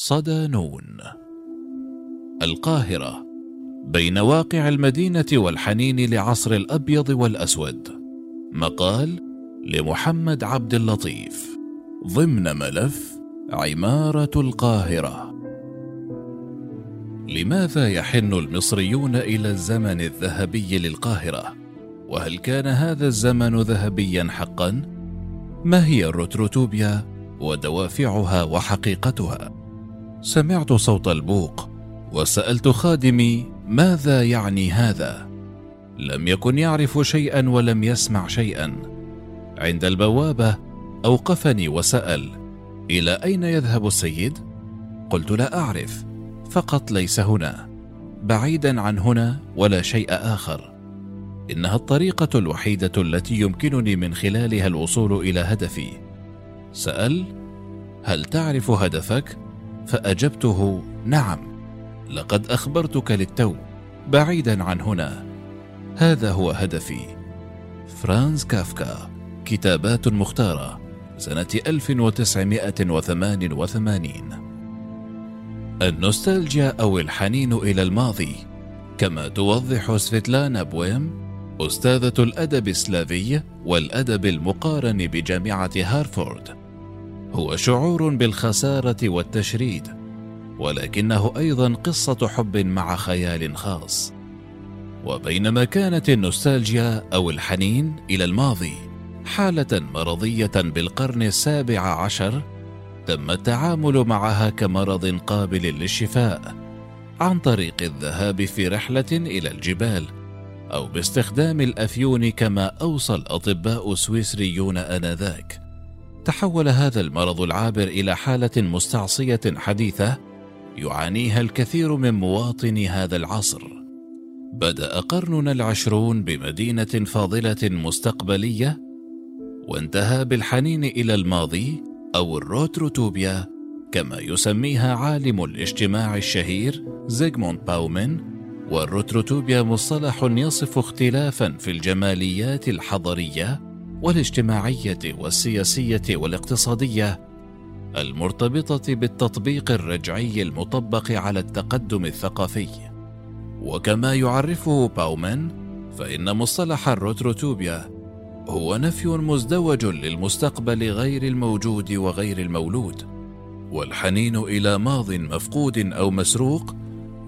صدانون القاهرة بين واقع المدينة والحنين لعصر الأبيض والأسود مقال لمحمد عبد اللطيف ضمن ملف عمارة القاهرة لماذا يحن المصريون إلى الزمن الذهبي للقاهرة؟ وهل كان هذا الزمن ذهبيا حقا؟ ما هي الروتروتوبيا ودوافعها وحقيقتها؟ سمعت صوت البوق وسألت خادمي ماذا يعني هذا؟ لم يكن يعرف شيئا ولم يسمع شيئا. عند البوابة أوقفني وسأل إلى أين يذهب السيد؟ قلت لا أعرف فقط ليس هنا بعيدا عن هنا ولا شيء آخر. إنها الطريقة الوحيدة التي يمكنني من خلالها الوصول إلى هدفي. سأل هل تعرف هدفك؟ فأجبته نعم لقد أخبرتك للتو بعيدا عن هنا. هذا هو هدفي. فرانز كافكا كتابات مختارة سنة 1988 النوستالجيا أو الحنين إلى الماضي كما توضح سفيتلانا بويم أستاذة الأدب السلافي والأدب المقارن بجامعة هارفورد. هو شعور بالخسارة والتشريد ولكنه أيضا قصة حب مع خيال خاص. وبينما كانت النوستالجيا أو الحنين إلى الماضي حالة مرضية بالقرن السابع عشر تم التعامل معها كمرض قابل للشفاء عن طريق الذهاب في رحلة إلى الجبال أو باستخدام الأفيون كما أوصى الأطباء السويسريون آنذاك. تحول هذا المرض العابر إلى حالة مستعصية حديثة يعانيها الكثير من مواطني هذا العصر. بدأ قرننا العشرون بمدينة فاضلة مستقبلية وانتهى بالحنين إلى الماضي أو الروتروتوبيا كما يسميها عالم الاجتماع الشهير زيغموند باومن. وال retrotopia مصطلح يصف اختلافا في الجماليات الحضرية والاجتماعية والسياسية والاقتصادية المرتبطة بالتطبيق الرجعي المطبق على التقدم الثقافي. وكما يعرفه باومان فإن مصطلح ال retrotopia هو نفي مزدوج للمستقبل غير الموجود وغير المولود والحنين إلى ماض مفقود أو مسروق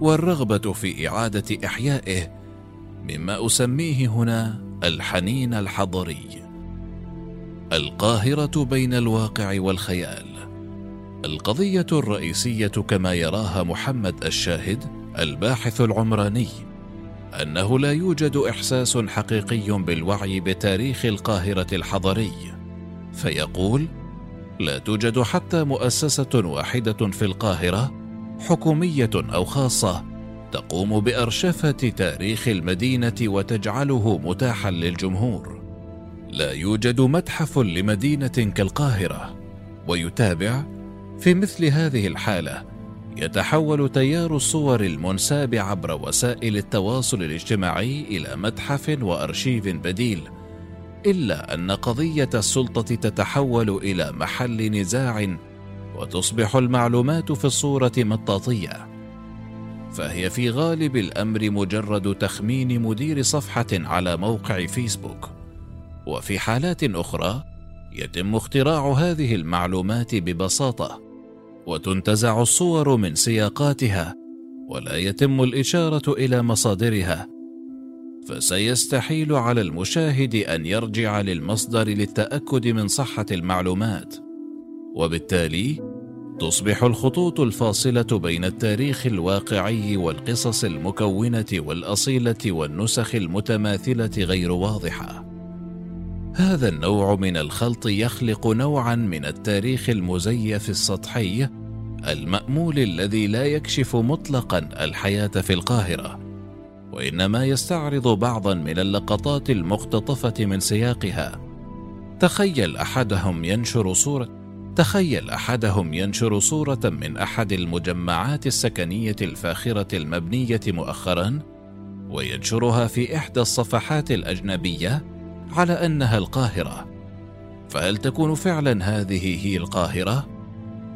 والرغبة في إعادة إحيائه مما أسميه هنا الحنين الحضري. القاهرة بين الواقع والخيال. القضية الرئيسية كما يراها محمد الشاهد الباحث العمراني أنه لا يوجد إحساس حقيقي بالوعي بتاريخ القاهرة الحضري. فيقول لا توجد حتى مؤسسة واحدة في القاهرة حكومية أو خاصة تقوم بأرشفة تاريخ المدينة وتجعله متاحا للجمهور. لا يوجد متحف لمدينة كالقاهرة ويتابع في مثل هذه الحالة يتحول تيار الصور المنساب عبر وسائل التواصل الاجتماعي إلى متحف وأرشيف بديل إلا أن قضية السلطة تتحول إلى محل نزاع وتصبح المعلومات في الصورة مطاطية. فهي في غالب الأمر مجرد تخمين مدير صفحة على موقع فيسبوك. وفي حالات أخرى يتم اختراع هذه المعلومات ببساطة وتنتزع الصور من سياقاتها ولا يتم الإشارة إلى مصادرها. فسيستحيل على المشاهد أن يرجع للمصدر للتأكد من صحة المعلومات. وبالتالي تصبح الخطوط الفاصلة بين التاريخ الواقعي والقصص المكونة والأصيلة والنسخ المتماثلة غير واضحة. هذا النوع من الخلط يخلق نوعا من التاريخ المزيف السطحي المأمول الذي لا يكشف مطلقا الحياة في القاهرة وإنما يستعرض بعضا من اللقطات المختطفه من سياقها. تخيل أحدهم ينشر صورة تخيل أحدهم ينشر صورة من أحد المجمعات السكنية الفاخرة المبنية مؤخرا وينشرها في إحدى الصفحات الأجنبية على أنها القاهرة. فهل تكون فعلا هذه هي القاهرة؟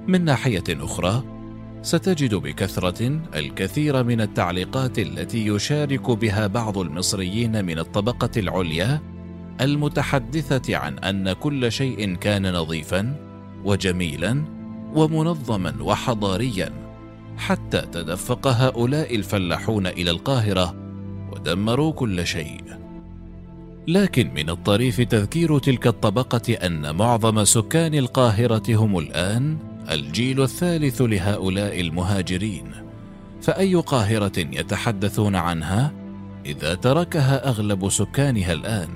من ناحية أخرى ستجد بكثرة الكثير من التعليقات التي يشارك بها بعض المصريين من الطبقة العليا المتحدثة عن أن كل شيء كان نظيفا وجميلا ومنظما وحضاريا حتى تدفق هؤلاء الفلاحون إلى القاهرة ودمروا كل شيء. لكن من الطريف تذكير تلك الطبقة أن معظم سكان القاهرة هم الآن الجيل الثالث لهؤلاء المهاجرين. فأي قاهرة يتحدثون عنها إذا تركها أغلب سكانها الآن؟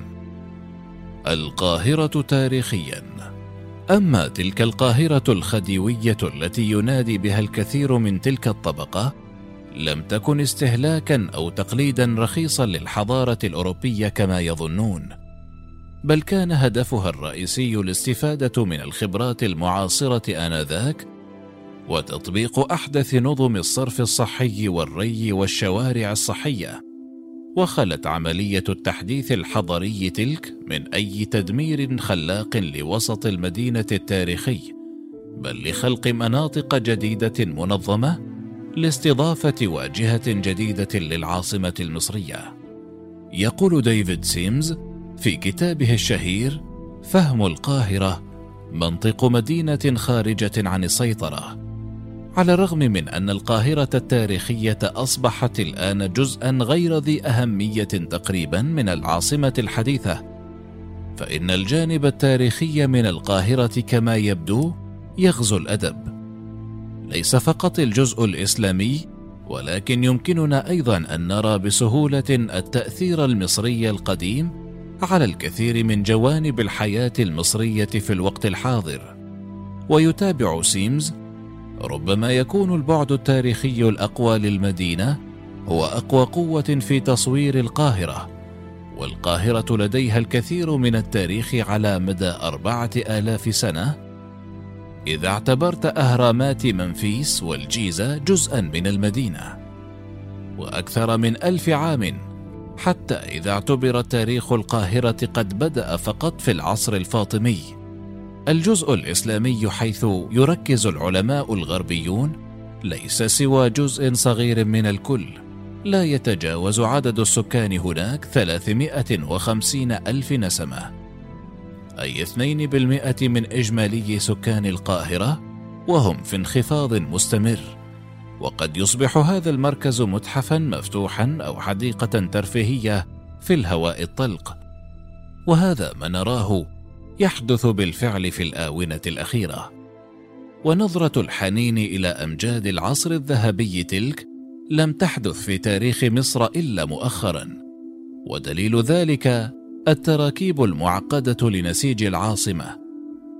القاهرة تاريخيا. أما تلك القاهرة الخديوية التي ينادي بها الكثير من تلك الطبقة لم تكن استهلاكا أو تقليدا رخيصا للحضارة الأوروبية كما يظنون بل كان هدفها الرئيسي الاستفادة من الخبرات المعاصرة آنذاك وتطبيق أحدث نظم الصرف الصحي والري والشوارع الصحية. وخلت عملية التحديث الحضري تلك من أي تدمير خلاق لوسط المدينة التاريخي بل لخلق مناطق جديدة منظمة لاستضافة واجهة جديدة للعاصمة المصرية. يقول ديفيد سيمز في كتابه الشهير فهم القاهرة منطق مدينة خارجة عن السيطرة. على الرغم من أن القاهرة التاريخية أصبحت الآن جزءا غير ذي أهمية تقريبا من العاصمة الحديثة، فإن الجانب التاريخي من القاهرة كما يبدو يغزو الأدب. ليس فقط الجزء الإسلامي ولكن يمكننا أيضا أن نرى بسهولة التأثير المصري القديم على الكثير من جوانب الحياة المصرية في الوقت الحاضر. ويتابع سيمز ربما يكون البعد التاريخي الأقوى للمدينة هو أقوى قوة في تصوير القاهرة والقاهرة لديها الكثير من التاريخ على مدى أربعة آلاف سنة إذا اعتبرت أهرامات منفيس والجيزة جزءا من المدينة وأكثر من ألف عام حتى إذا اعتبر تاريخ القاهرة قد بدأ فقط في العصر الفاطمي. الجزء الإسلامي حيث يركز العلماء الغربيون ليس سوى جزء صغير من الكل. لا يتجاوز عدد السكان هناك 350 ألف نسمة. أي 2% من إجمالي سكان القاهرة وهم في انخفاض مستمر. وقد يصبح هذا المركز متحفا مفتوحا أو حديقة ترفيهية في الهواء الطلق. وهذا ما نراه يحدث بالفعل في الآونة الأخيرة. ونظرة الحنين إلى أمجاد العصر الذهبي تلك لم تحدث في تاريخ مصر إلا مؤخرا. ودليل ذلك التراكيب المعقدة لنسيج العاصمة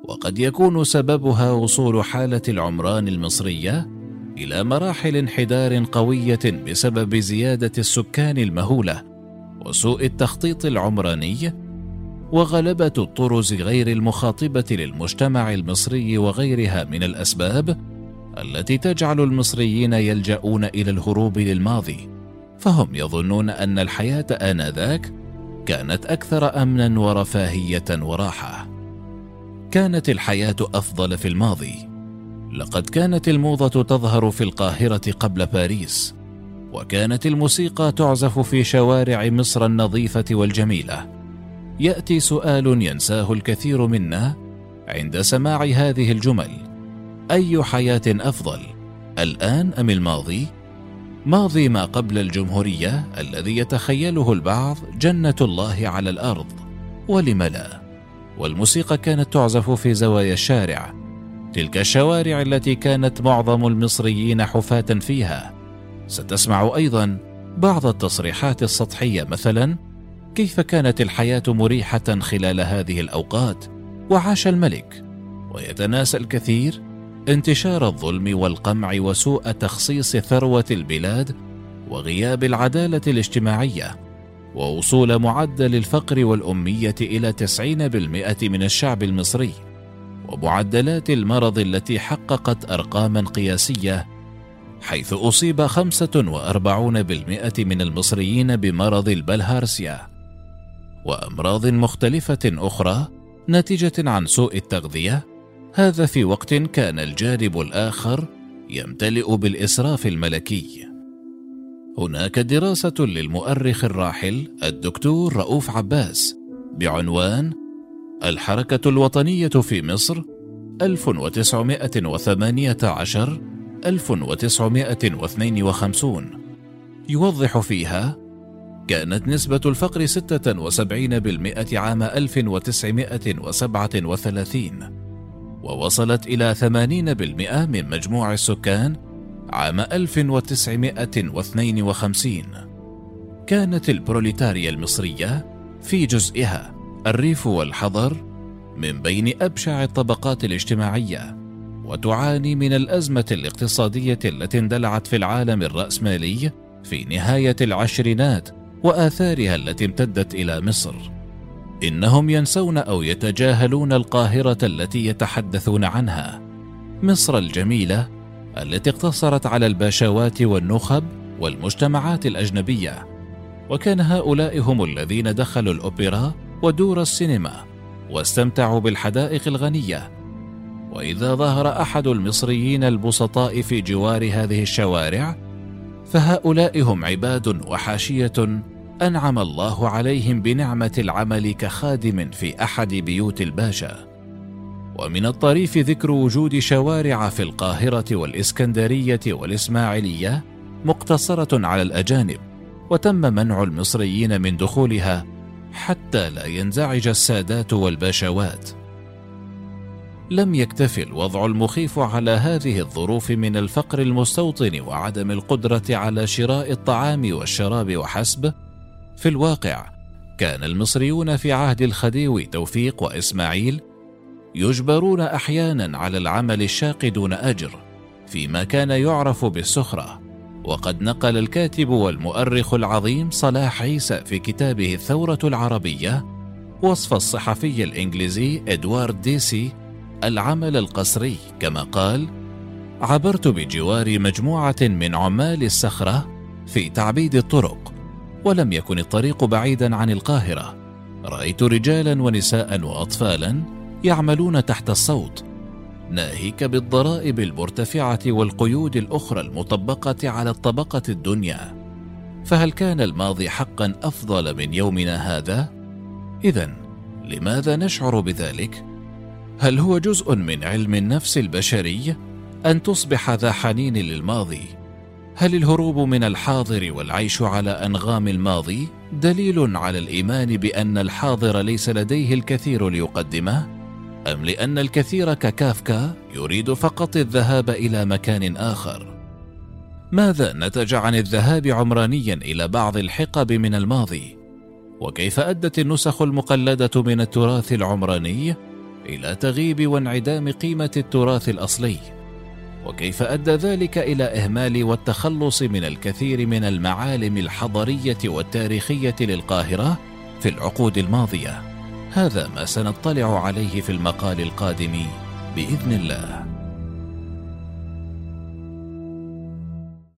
وقد يكون سببها وصول حالة العمران المصرية إلى مراحل انحدار قوية بسبب زيادة السكان المهولة وسوء التخطيط العمراني وغلبة الطرز غير المخاطبة للمجتمع المصري وغيرها من الأسباب التي تجعل المصريين يلجؤون إلى الهروب للماضي فهم يظنون أن الحياة آنذاك كانت أكثر امنا ورفاهية وراحة. كانت الحياة أفضل في الماضي. لقد كانت الموضة تظهر في القاهرة قبل باريس وكانت الموسيقى تعزف في شوارع مصر النظيفة والجميلة. يأتي سؤال ينساه الكثير منا عند سماع هذه الجمل أي حياة أفضل الآن أم الماضي؟ ماضي ما قبل الجمهورية الذي يتخيله البعض جنة الله على الأرض ولم لا؟ والموسيقى كانت تعزف في زوايا الشارع تلك الشوارع التي كانت معظم المصريين حفاة فيها. ستسمع أيضا بعض التصريحات السطحية مثلا كيف كانت الحياة مريحة خلال هذه الأوقات وعاش الملك؟ ويتناسى الكثير انتشار الظلم والقمع وسوء تخصيص ثروة البلاد وغياب العدالة الاجتماعية ووصول معدل الفقر والأمية إلى 90% من الشعب المصري ومعدلات المرض التي حققت أرقاما قياسية حيث أصيب 45% من المصريين بمرض البلهارسيا وأمراض مختلفة أخرى ناتجة عن سوء التغذية هذا في وقت كان الجانب الآخر يمتلئ بالإسراف الملكي. هناك دراسة للمؤرخ الراحل الدكتور رؤوف عباس بعنوان الحركة الوطنية في مصر 1918 1952 يوضح فيها كانت نسبة الفقر 76% عام 1937 ووصلت إلى 80% من مجموع السكان عام 1952 كانت البروليتاريا المصرية في جزئها الريف والحضر من بين أبشع الطبقات الاجتماعية وتعاني من الأزمة الاقتصادية التي اندلعت في العالم الرأسمالي في نهاية العشرينات وآثارها التي امتدت إلى مصر. إنهم ينسون أو يتجاهلون القاهرة التي يتحدثون عنها. مصر الجميلة التي اقتصرت على الباشوات والنخب والمجتمعات الأجنبية. وكان هؤلاء هم الذين دخلوا الأوبرا ودور السينما واستمتعوا بالحدائق الغنية. وإذا ظهر أحد المصريين البسطاء في جوار هذه الشوارع فهؤلاء هم عباد وحاشية أنعم الله عليهم بنعمة العمل كخادم في أحد بيوت الباشا. ومن الطريف ذكر وجود شوارع في القاهرة والإسكندرية والإسماعيلية مقتصرة على الأجانب وتم منع المصريين من دخولها حتى لا ينزعج السادات والباشوات. لم يكتف الوضع المخيف على هذه الظروف من الفقر المستوطن وعدم القدرة على شراء الطعام والشراب وحسب في الواقع كان المصريون في عهد الخديوي توفيق وإسماعيل يجبرون أحيانا على العمل الشاق دون أجر فيما كان يعرف بالسخرة وقد نقل الكاتب والمؤرخ العظيم صلاح عيسى في كتابه الثورة العربية وصف الصحفي الإنجليزي إدوارد ديسي العمل القسري كما قال عبرت بجوار مجموعة من عمال الصخرة في تعبيد الطرق ولم يكن الطريق بعيدا عن القاهرة. رأيت رجالا ونساء واطفالا يعملون تحت الصوت. ناهيك بالضرائب المرتفعة والقيود الأخرى المطبقة على الطبقة الدنيا. فهل كان الماضي حقا أفضل من يومنا هذا؟ اذا لماذا نشعر بذلك؟ هل هو جزء من علم النفس البشري أن تصبح ذا حنين للماضي؟ هل الهروب من الحاضر والعيش على أنغام الماضي دليل على الإيمان بأن الحاضر ليس لديه الكثير ليقدمه؟ أم لأن الكثير ككافكا يريد فقط الذهاب إلى مكان آخر؟ ماذا نتج عن الذهاب عمرانيا إلى بعض الحقب من الماضي؟ وكيف أدت النسخ المقلدة من التراث العمراني إلى تغيب وانعدام قيمة التراث الأصلي؟ وكيف أدى ذلك إلى إهمال والتخلص من الكثير من المعالم الحضرية والتاريخية للقاهرة في العقود الماضية؟ هذا ما سنطلع عليه في المقال القادم بإذن الله.